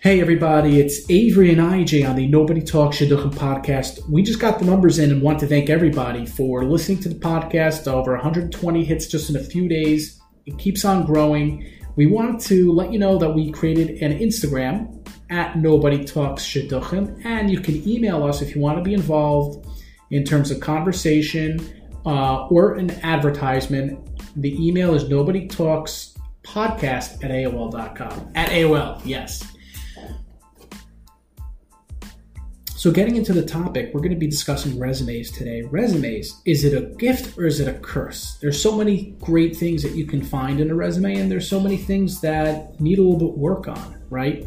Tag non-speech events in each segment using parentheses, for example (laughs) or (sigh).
Hey everybody, it's Avery and IJ on the Nobody Talks Shidduchim podcast. We just got the numbers in and want to thank everybody for listening to the podcast. Over 120 hits just in a few days. It keeps on growing. We wanted to let you know that we created an Instagram at Nobody Talks Shidduchim, and you can email us if you want to be involved in terms of conversation uh, or an advertisement. The email is Nobody Talks Podcast at AOL.com. At AOL, yes. So, getting into the topic, we're going to be discussing resumes today. Resumes, is it a gift or is it a curse? There's so many great things that you can find in a resume, and there's so many things that need a little bit work on, right?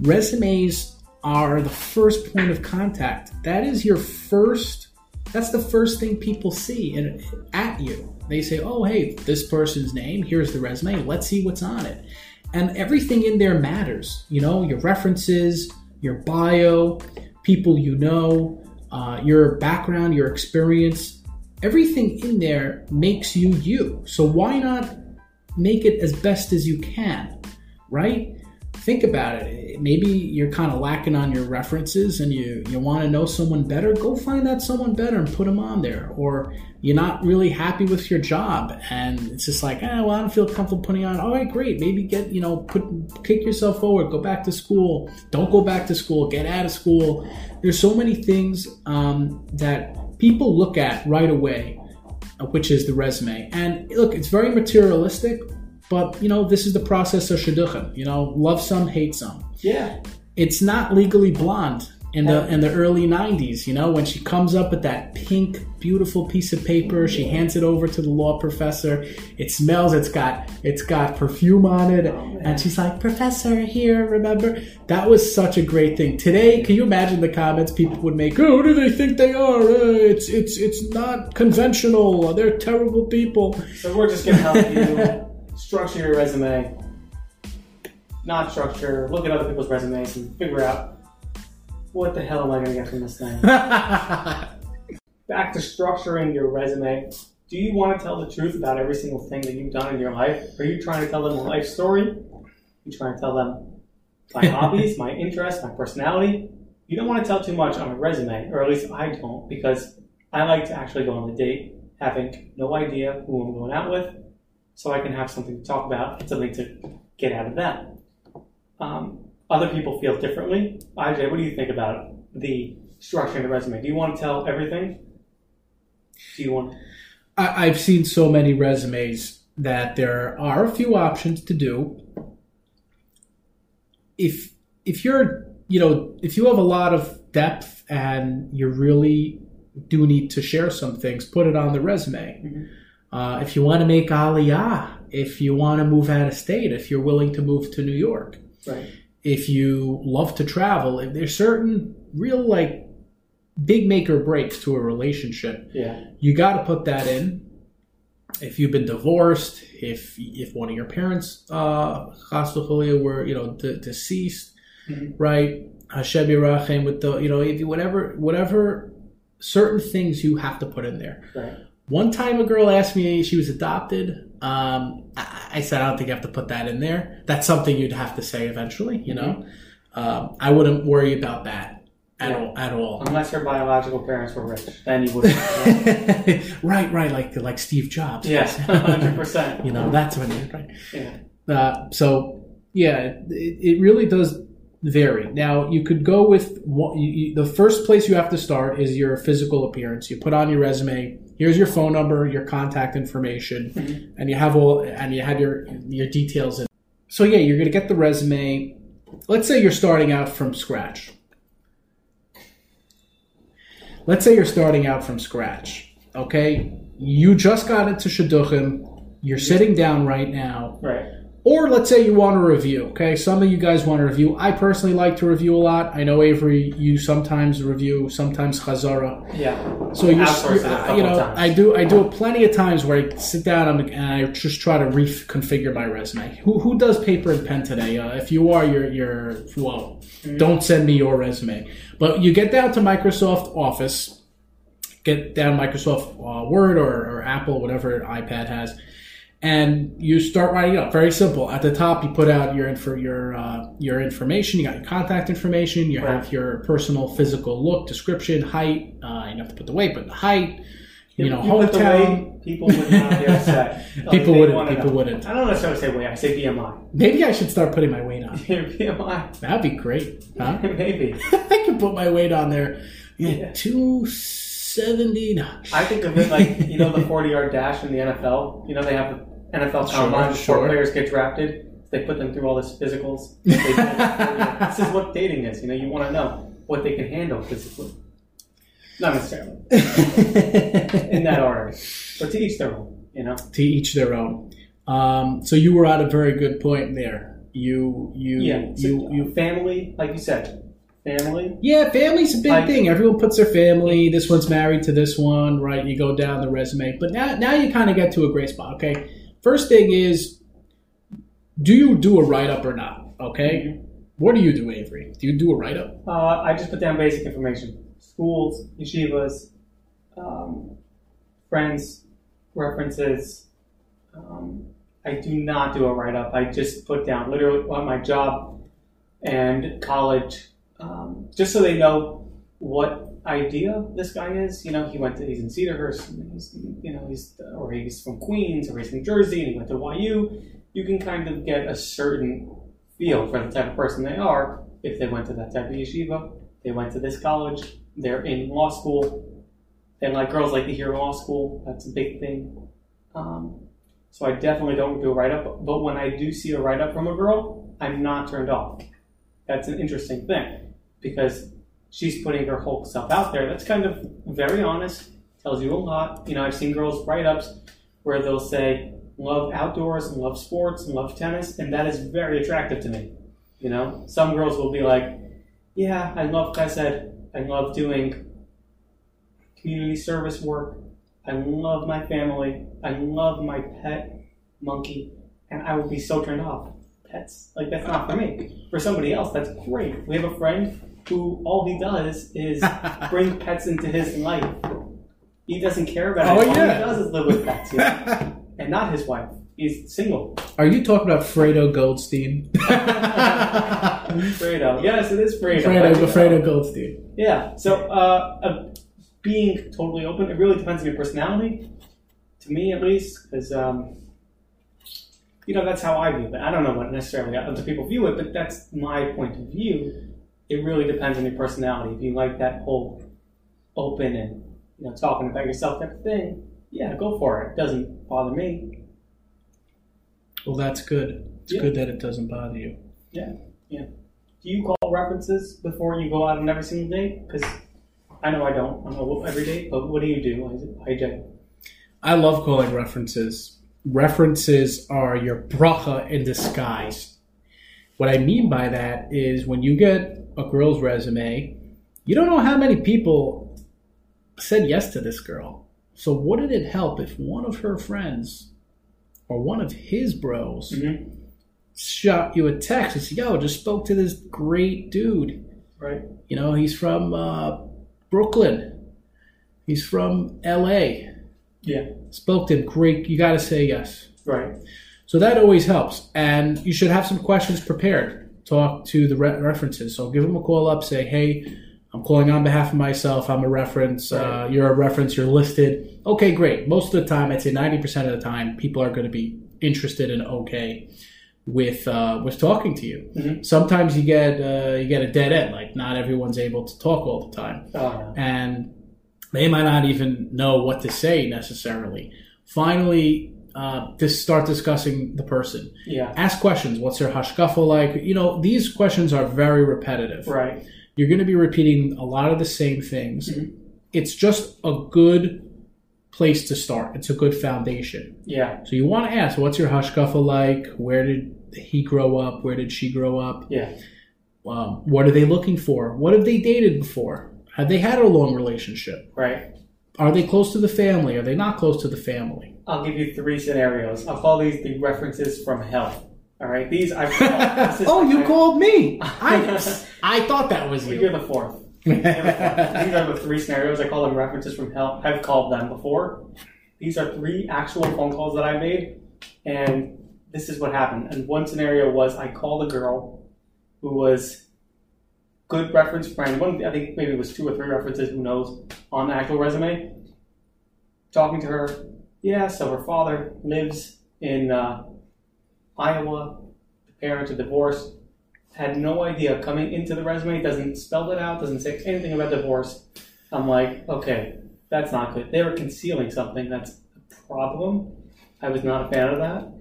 Resumes are the first point of contact. That is your first, that's the first thing people see in, at you. They say, oh, hey, this person's name, here's the resume, let's see what's on it. And everything in there matters, you know, your references, your bio, people you know, uh, your background, your experience, everything in there makes you you. So why not make it as best as you can, right? Think about it. Maybe you're kind of lacking on your references and you, you want to know someone better. Go find that someone better and put them on there. Or you're not really happy with your job and it's just like, eh, well, I don't feel comfortable putting on. All right, great. Maybe get, you know, put kick yourself forward, go back to school. Don't go back to school, get out of school. There's so many things um, that people look at right away, which is the resume. And look, it's very materialistic, but you know, this is the process of shidduchim. You know, love some, hate some. Yeah. It's not legally blonde in the in the early 90s you know when she comes up with that pink beautiful piece of paper she hands it over to the law professor it smells it's got it's got perfume on it Oh, and she's like professor here remember? That was such a great thing. Today can you imagine the comments people would make? Oh, who do they think they are? Uh, it's it's it's not conventional. They're terrible people. So we're just gonna help you (laughs) structure your resume, not structure, look at other people's resumes and figure out what the hell am I gonna get from this thing. (laughs) Back to structuring your resume. Do you want to tell the truth about every single thing that you've done in your life? Are you trying to tell them a life story? Are you trying to tell them my (laughs) hobbies, my interests, my personality? You don't want to tell too much on a resume, or at least I don't, because I like to actually go on a date having no idea who I'm going out with, so I can have something to talk about and something to get out of that. Um, other people feel differently. IJ, what do you think about the structuring of the resume? Do you want to tell everything? Do you want? I, I've seen so many resumes that there are a few options to do. If if you're you know if you have a lot of depth and you really do need to share some things, put it on the resume. Mhm. Uh, if you want to make aliyah, if you want to move out of state, if you're willing to move to New York, Right. if you love to travel, if there's certain real like big make or breaks to a relationship Yeah. you got to put that in. If you've been divorced, if if one of your parents, uh, were you know de- deceased, Mhm. right? Hashem Yirachem with the you know if you, whatever whatever certain things you have to put in there. Right. One time, a girl asked me she was adopted. Um, I, I said I don't think you have to put that in there. That's something you'd have to say eventually. You know, um, I wouldn't worry about that at Yeah. all. At all. Unless your biological parents were rich, then you would. (laughs) right, right, like like Steve Jobs. yes, (laughs) hundred percent. you know that's when you're right. Yeah. Uh, so yeah, it, it really does vary. Now you could go with one, you, you, the first place you have to start is your physical appearance. You put on your resume. Here's your phone number, your contact information, Mhm. and you have all and you have your your details in. So yeah, you're gonna get the resume. Let's say you're starting out from scratch. Let's say you're starting out from scratch. Okay, you just got into shidduchim. You're sitting down right now, Right. Or let's say you want to review. Okay, some of you guys want to review. I personally like to review a lot. I know Avery, you sometimes review, sometimes chazara. Yeah. So you, you, know. I do I do it plenty of times where I sit down and, I just try to reconfigure my resume. Who, who does paper and pen today? Uh, if you are, you're you're whoa. Mm-hmm. Don't send me your resume. But you get down to Microsoft Office, get down Microsoft uh, Word or, or Apple, whatever iPad has, and you start writing it up. Very simple. At the top, you put out your info, your uh, your information. You got your contact information. You have your personal physical look, description, height. Uh, you don't have to put the weight, but the height. You know, You put the hometown. people would not be upset. (laughs) People wouldn't. People know. wouldn't. I don't necessarily say weight. I say BMI. Maybe I should start putting my weight on. (laughs) BMI. That'd be great. Huh? (laughs) Maybe. I can put my weight on there. Yeah, Yeah. two seventy. I think of it like you know the forty yard dash in the NFL. You know they have the NFL Sure, combine before sure. players get drafted. They put them through all this physicals. They do it. (laughs) this is what dating is. You know, you want to know what they can handle physically. Not necessarily in that order, but to each their own. You know. to each their own. Um, so you were at a very good point there. You you Yeah. So you you. family, like you said, family. Yeah, family's a big I- thing. Everyone puts their family. This one's married to this one, right? You go down the resume, but now now you kind of get to a great spot. Okay, first thing is, do you do a write up or not? Okay, what do you do, Avery? Do you do a write up? Uh, I just put down basic information: schools, yeshivas, um, friends, references. Um, I do not do a write up. I just put down literally what my job and college, um, just so they know what idea this guy is. You know, he went to he's in Cedarhurst. He's, you know, he's or he's from Queens or he's from Jersey and he went to YU. You can kind of get a certain feel for the type of person they are if they went to that type of yeshiva. They went to this college. They're in law school. And like girls like to hear law school. That's a big thing. Um, so I definitely don't do a write up. But when I do see a write up from a girl, I'm not turned off. That's an interesting thing because she's putting her whole self out there. That's kind of very honest. Tells you a lot. You know, I've seen girls write ups where they'll say love outdoors and love sports and love tennis, and that is very attractive to me. You know, some girls will be like, "Yeah, I love chesed. I love doing community service work. I love my family. I love my pet monkey, and I will be so turned off. Pets, like that's not for me. For somebody else, that's great. We have a friend who all he does is (laughs) bring pets into his life. He doesn't care about Oh, it. All yeah. he does is live with pets, you know? (laughs) and not his wife. He's single. Are you talking about Fredo Goldstein? (laughs) Fredo. Yes, it is Fredo. Fredo, Fredo Goldstein. Yeah. So, uh, uh, being totally open, it really depends on your personality. To me, at least, because um, you know that's how I view it. I don't know what necessarily other people view it, but that's my point of view. It really depends on your personality. If you like that whole open and you know talking about yourself type of thing, yeah, go for it. It doesn't bother me. Well, that's good. It's Yeah. good that it doesn't bother you. Yeah, yeah. Do you call references before you go out on every single date? Because I know I don't. I know every date, but what do you do, IJ? I love calling references. References are your bracha in disguise. What I mean by that is when you get a girl's resume, you don't know how many people said yes to this girl. So, wouldn't it help if one of her friends or one of his bros Mm-hmm. shot you a text and said, Yo, just spoke to this great dude. Right. You know, he's from uh, Brooklyn. He's from L.A. Yeah. Spoke to him. Great. You got to say yes. Right. So that always helps. And you should have some questions prepared. Talk to the re- references. So give them a call up. Say, hey, I'm calling on behalf of myself. I'm a reference. Uh, you're a reference. You're listed. Okay, great. Most of the time, I'd say 90% of the time, people are going to be interested and okay with uh, with talking to you. Mhm. Sometimes you get uh, you get a dead end. Like not everyone's able to talk all the time Oh, and they might not even know what to say necessarily. Finally, uh, to start discussing the person. Yeah. Ask questions. What's their hashkafa like? You know, these questions are very repetitive. Right. You're going to be repeating a lot of the same things. Mhm. It's just a good place to start. It's a good foundation. Yeah. So you want to ask, what's your hashkafa like? Where did he grow up? Where did she grow up? Yeah. Um, what are they looking for? What have they dated before? Have they had a long relationship? Right. Are they close to the family? Are they not close to the family? I'll give you three scenarios. I'll call these the references from hell. All right. These I've called. (laughs) Oh, you I- called me. I, (laughs) I thought that was you. You're you. the fourth. (laughs) These are the three scenarios. I call them references from hell. I've called them before. These are three actual phone calls that I made. And this is what happened. And one scenario was I called a girl who was good reference friend. One, I think maybe it was two or three references, who knows, on the actual resume. Talking to her, yeah. So her father lives in uh, Iowa. The parents are divorced. Had no idea coming into the resume. Doesn't spell it out. Doesn't say anything about divorce. I'm like, okay, that's not good. They were concealing something. That's a problem. I was not a fan of that.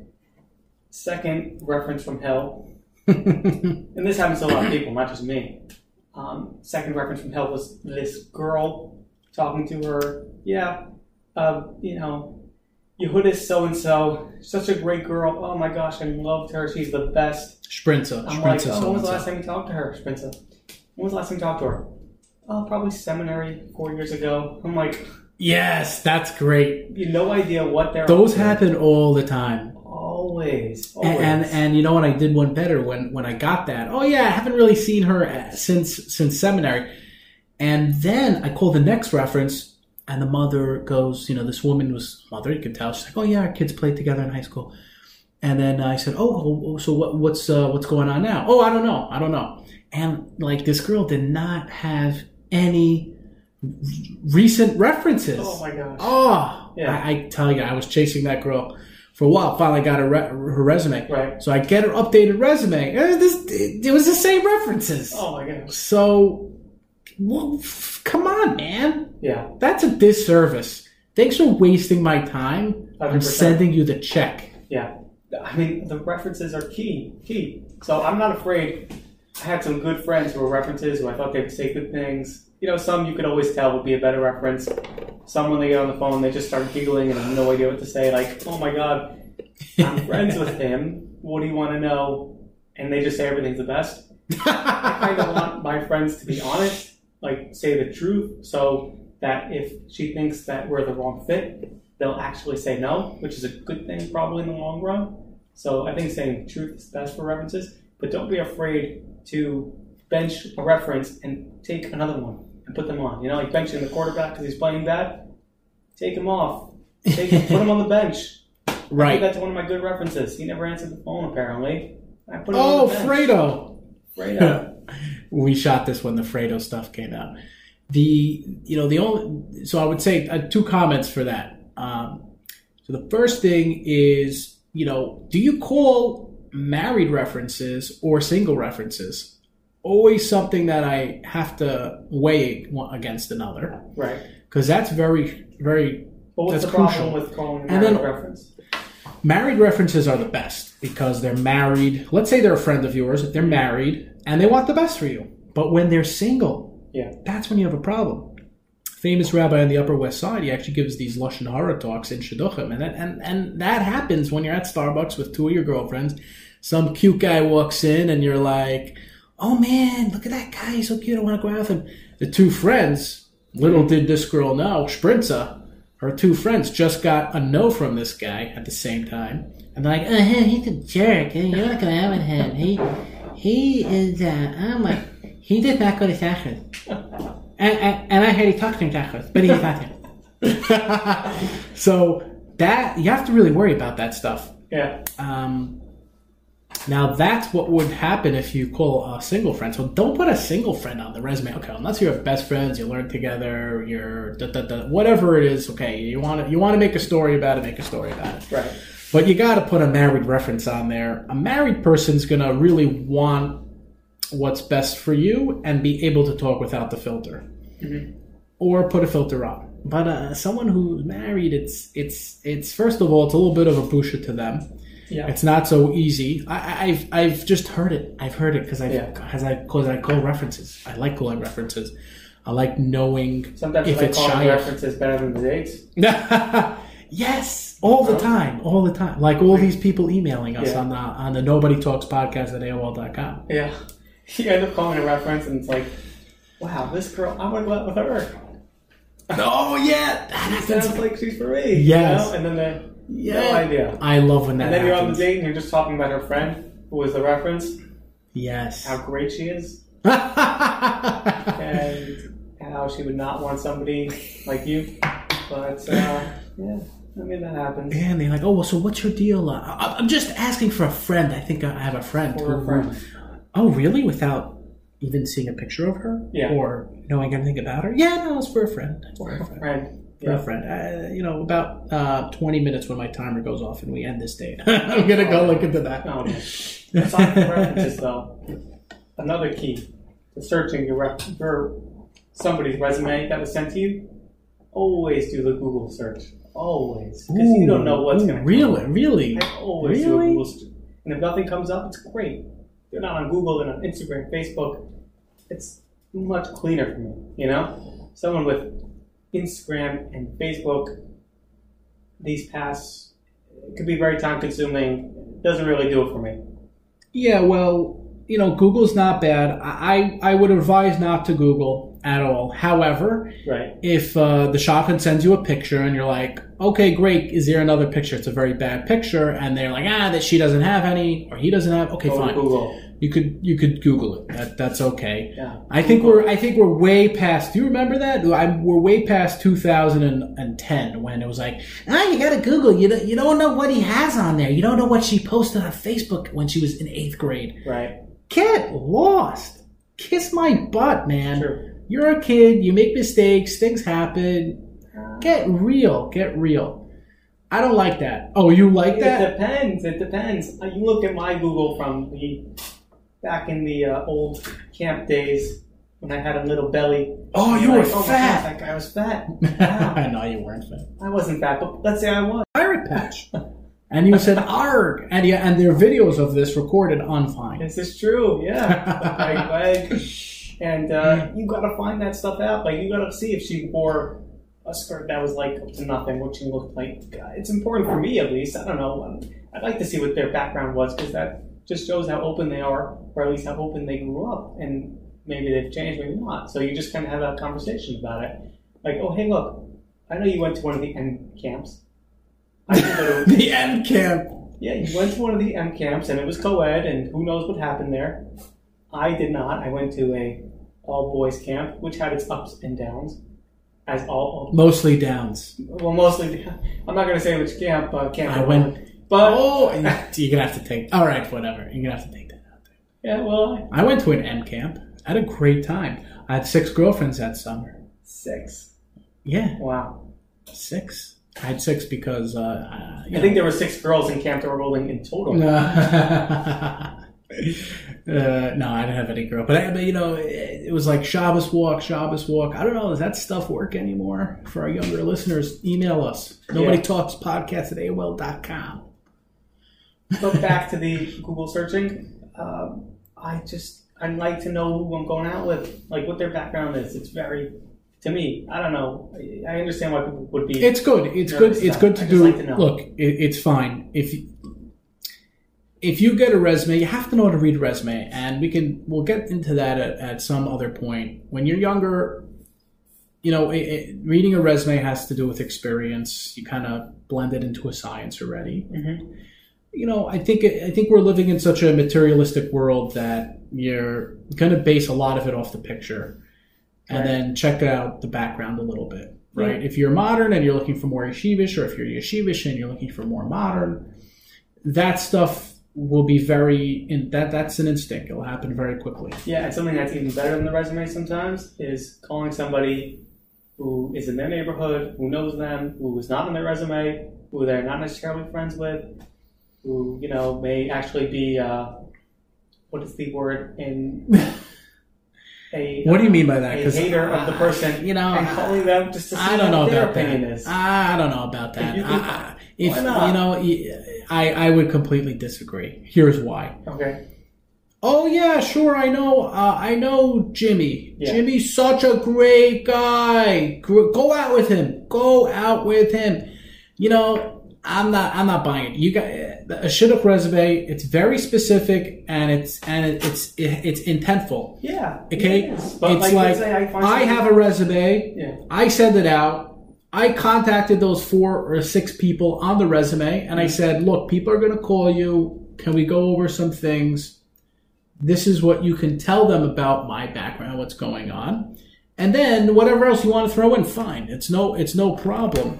Second reference from hell, (laughs) and this happens to a lot of people, not just me. Um, second reference from hell was this girl talking to her. Yeah, uh, you know, Yehudis so and so, such a great girl. Oh my gosh, I loved her. She's the best. Sprinza. I'm Sprinza. like, oh, when was the last time you talked to her, Sprinza? When was the last time you talked to her? Oh, probably seminary four years ago. I'm like, Yes, that's great. you no idea what they're. Those up to. happen all the time. Always, always. And, and and you know what I did one better when when I got that. Oh yeah, I haven't really seen her uh, since since seminary. And then I call the next reference, and the mother goes, you know, this woman was mother. You could tell she's like, oh yeah, our kids played together in high school. And then I said, oh, oh, so what, what's uh, what's going on now? Oh, I don't know, I don't know. And like this girl did not have any recent references. oh my gosh. Oh, Yeah. I, I tell you, I was chasing that girl for a while. Finally, got her, re- her resume. Right. So I get her updated resume. and this, it, was the same references. Oh my god. So, well, come on, man. Yeah. That's a disservice. Thanks for wasting my time. I'm sending you the check. Yeah. I mean, the references are key. Key. So I'm not afraid. I had some good friends who were references who I thought they would say good things. You know, some you could always tell would be a better reference. Some, when they get on the phone, they just start giggling and have no idea what to say. Like, oh my God, I'm friends with him. What do you want to know? And they just say everything's the best. I kind of want my friends to be honest, like say the truth, so that if she thinks that we're the wrong fit, they'll actually say no, which is a good thing probably in the long run. So I think saying the truth is best for references, but don't be afraid to bench a reference and take another one and put them on. You know, like benching the quarterback because he's playing bad, take him off, take him, put him on the bench. I did Right. that to one of my good references. He never answered the phone apparently. I put him Oh, on the bench. Fredo. Fredo. (laughs) we shot this when the Fredo stuff came out. The you know the only so I would say uh, two comments for that. Um, so the first thing is you know do you call married references or single references? Always something that I have to weigh one against another Right. because that's very very what's That's the problem with calling And and then- reference? Married references are the best because they're married. Let's say they're a friend of yours, they're married, and they want the best for you. But when they're single, Yeah. that's when you have a problem. Famous rabbi on the Upper West Side, he actually gives these lashon hara talks in shidduchim, and that, and and that happens when you're at Starbucks with two of your girlfriends. Some cute guy walks in, and you're like, "Oh man, look at that guy! He's so cute. I want to go out with him." The two friends, little did this girl know, Sprinza, her two friends just got a no from this guy at the same time, and they're like, uh, "He's a jerk. You're not going out with him. He he is. Uh, oh my, he did not go to Sachar." And, and, and I heard he talked to him tachos, but he did not him. (laughs) so that you have to really worry about that stuff. Yeah. Um, now that's what would happen if you call a single friend. So don't put a single friend on the resume. Okay, unless you have best friends, you learn together, you're da, da, da, whatever it is. Okay, you want to you want to make a story about it, make a story about it. Right. But you got to put a married reference on there. A married person's gonna really want what's best for you and be able to talk without the filter, or put a filter on. But uh, someone who's married, it's it's it's first of all, it's a little bit of a busha to them. Yeah. It's not so easy. I, I- I've I've just heard it. I've heard it because I Yeah. because I because I call references. I like calling references. I like knowing Sometimes if I like it's calling references better than the dates. (laughs) yes, all the uh-huh. time, all the time. Like all these people emailing us Yeah. on the on the Nobody Talks podcast at AOL.com. Yeah. (laughs) You end up calling a reference and it's like, wow, this girl, I to go out with her. Oh yeah, that Sounds like she's for me. Yes. You know? And then the, Yeah. no idea. I love when that And then you're on the date and you're just talking about her friend who was the reference, Yes. how great she is, (laughs) and how she would not want somebody like you. But uh, yeah, I mean, that happens. And they're like, "Oh, well, so what's your deal?" Uh, I- I'm just asking for a friend. I think I have a friend. Or a friend. Oh, really? Without even seeing a picture of her? Yeah. Or knowing anything about her? Yeah, no, it's for a friend. It's for a a friend. friend. Friend. Uh, you know, about uh, 20 minutes when my timer goes off and we end this date. (laughs) I'm going to go look into that. Oh, okay. Aside from references, though, another key to searching your, rep- your somebody's resume that was sent to you, always do the Google search. Always. Because you don't know what's going to Really? Really? I always do a Really? Google search. And if nothing comes up, it's great. They're not on Google, they're on Instagram, Facebook. It's much cleaner for me, you know? Someone with Instagram and Facebook, these past, it could be very time consuming. Doesn't really do it for me. Yeah, well, you know, Google's not bad. I, I would advise not to Google at all. However, Right. if uh, the shadchan sends you a picture and you're like, okay, great, is there another picture? It's a very bad picture, and they're like, ah, that she doesn't have any, or he doesn't have. Okay, fine. Google. You could you could Google it. That that's okay. Yeah. I think we're I think we're way past. Do you remember that? I'm, we're way past 2010 when it was like, ah, you gotta Google. You don't, you don't know what he has on there. You don't know what she posted on Facebook when she was in eighth grade. Right. Get lost. Kiss my butt, man. Sure. You're a kid. You make mistakes. Things happen. Get real. Get real. I don't like that. Oh, you like that? It that? depends. It depends. Uh, You look at my Google from the back in the uh, old camp days when I had a little belly. Oh, you were like, oh fat. God, that guy was fat. I know (laughs) you weren't fat. I wasn't fat, but let's say I was. pirate patch. And you said arg, and yeah, and there are videos of this recorded on Vine. This is true. Yeah. (laughs) Big. And uh, you got to find that stuff out. Like you got to see if she wore a skirt that was like up to nothing, what she looked like. It's important for me, at least. I don't know. I'd like to see what their background was because that just shows how open they are, or at least how open they grew up. And maybe they've changed, maybe not. So you just kind of have a conversation about it. Like, oh, hey, look, I know you went to one of the M camps. I didn't (laughs) go to the end camp. yeah, you went to one of the M camps and it was co-ed and who knows what happened there. I did not. I went to a all boys camp, which had its ups and downs, as all Mostly downs. well, mostly. (laughs) I'm not going to say which camp. Uh, camp I went- but Oh, you're gonna have to take. All right, whatever. You're gonna have to take that out. yeah, well, I went to an M camp. I had a great time. I had six girlfriends that summer. six. Yeah, Wow. six. I had six because uh, I think there were six girls in camp that were rolling in total. No. (laughs) Uh, no, I didn't have any girl, but, I, but you know, it, it was like Shabbos walk, Shabbos walk. I don't know, does that stuff work anymore for our younger listeners? Email us. Nobody Yeah. talks podcast at AOL.com. But back to the Google searching. Um, I just I'd like to know who I'm going out with, like what their background is. It's very to me. I don't know. I, understand why people would be. It's good. It's good. it's good to do. like to. Look, it, it's fine if you, if you get a resume, you have to know how to read a resume, and we can we'll get into that at, at some other point. When you're younger, you know, it, it, reading a resume has to do with experience. You kind of blend it into a science already. Mhm. You know, I think I think we're living in such a materialistic world that you're going to base a lot of it off the picture, and Right. then check out the background a little bit right? Yeah. If you're modern and you're looking for more yeshivish, or if you're yeshivish and you're looking for more modern, that stuff will be very in that that's an instinct. It'll happen very quickly. Yeah, and something that's even better than the resume sometimes is calling somebody who is in their neighborhood, who knows them, who is not on their resume, who they're not necessarily friends with, who you know may actually be uh, what is the word in (laughs) a What do you mean by that? a hater of the uh, person, you know, and calling them just to see I don't know their about opinion that. is. I don't know about that. If you I- if you know, I I would completely disagree. Here's why. Okay, Oh yeah, sure. I know. Uh, I know Jimmy. Yeah. Jimmy's such a great guy. Go out with him. Go out with him. You know, I'm not. I'm not buying it. You got a shidduch resume. It's very specific and it's and it, it's it's intentful. yeah, Okay, it it's like, like I, I have a resume. yeah. I send it out. I contacted those four or six people on the resume and I said, look, people are going to call you. Can we go over some things? This is what you can tell them about my background, what's going on. And then whatever else you want to throw in, fine. It's no it's no problem.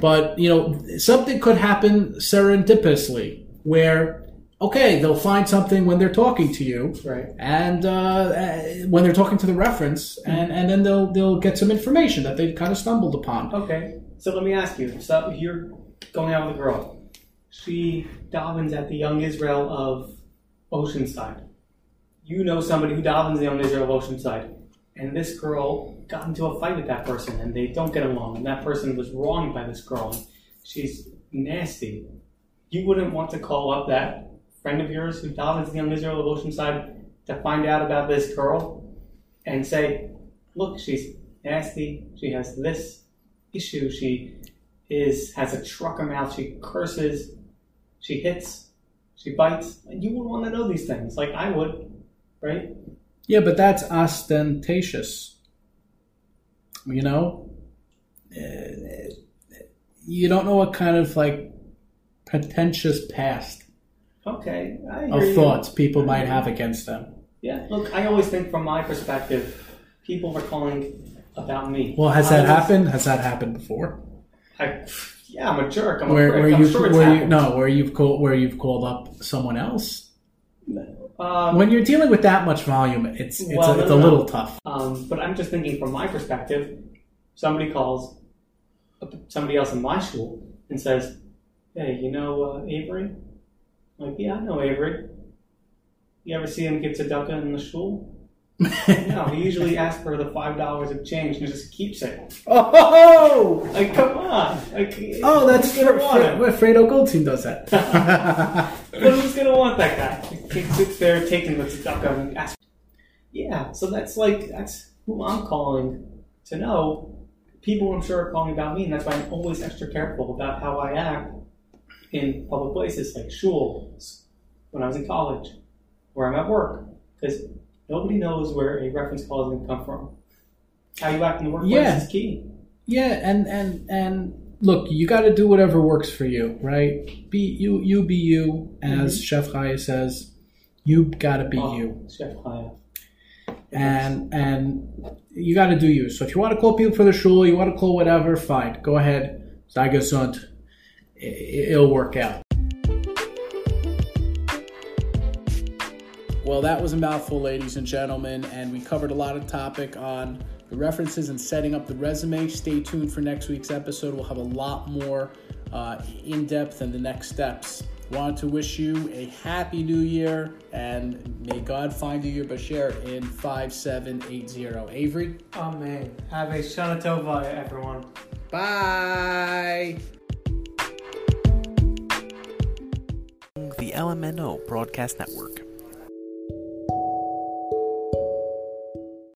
But you know, something could happen serendipitously where okay, they'll find something when they're talking to you, Right. and uh, when they're talking to the reference, and, and then they'll they'll get some information that they've kind of stumbled upon. Okay. So let me ask you. So you're going out with a girl. She davens at the Young Israel of Oceanside. You know somebody who davens the Young Israel of Oceanside. And this girl got into a fight with that person and they don't get along. And that person was wronged by this girl. And she's nasty. You wouldn't want to call up that friend of yours who davens the Young Israel of Oceanside to find out about this girl and say, look, she's nasty. She has this issue. She is has a trucker mouth. She curses. She hits. She bites. You would want to know these things, like I would, right? Yeah, but that's ostentatious. You know, Uh, you don't know what kind of like pretentious past Okay, of you. thoughts people might have against them. Yeah, look, I always think from my perspective, people are calling about me. Well, has I that always- happened? Has that happened before? I, yeah, I'm a jerk. I'm a Where, prick. where I'm you, sure where you, no, where you've called, where you've called up someone else. Um, When you're dealing with that much volume, it's it's, Well, a, it's no, a no. little tough. Um, but I'm just thinking from my perspective, somebody calls somebody else in my school and says, "Hey, you know uh, Avery?" I'm like, yeah, I know Avery. You ever see him get tzedakah in the shul? No, he usually asks for the five dollars of change and just keeps it. oh, Like, come on! Like, oh, that's gonna Fre- want? Fre- Fredo Goldstein does that. (laughs) But who's gonna want that guy? He sits there taking the tzedakah and asks. Yeah, so that's like that's who I'm calling to know. People, I'm sure, are calling about me, and that's why I'm always extra careful about how I act in public places like schools, when I was in college, where I'm at work, because nobody knows where a reference call is going to come from. How you act in the workplace Yeah. is key. Yeah, and and and look, you got to do whatever works for you, right? Be you, you be you, as mm-hmm. Chef Chaya says. You got to be Oh, you, Chef Chaya. and and you got to do you. So if you want to call people for the shul, you want to call whatever, fine, go ahead. Sei It'll work out. Well, that was a mouthful, ladies and gentlemen, and we covered a lot of topic on the references and setting up the resume. Stay tuned for next week's episode. We'll have a lot more uh, in depth and the next steps. Wanted to wish you a happy new year and may God find you your bashert in 5780. Avery, Amen. Have a Shana Tova, everyone. bye. The LMNO Broadcast Network.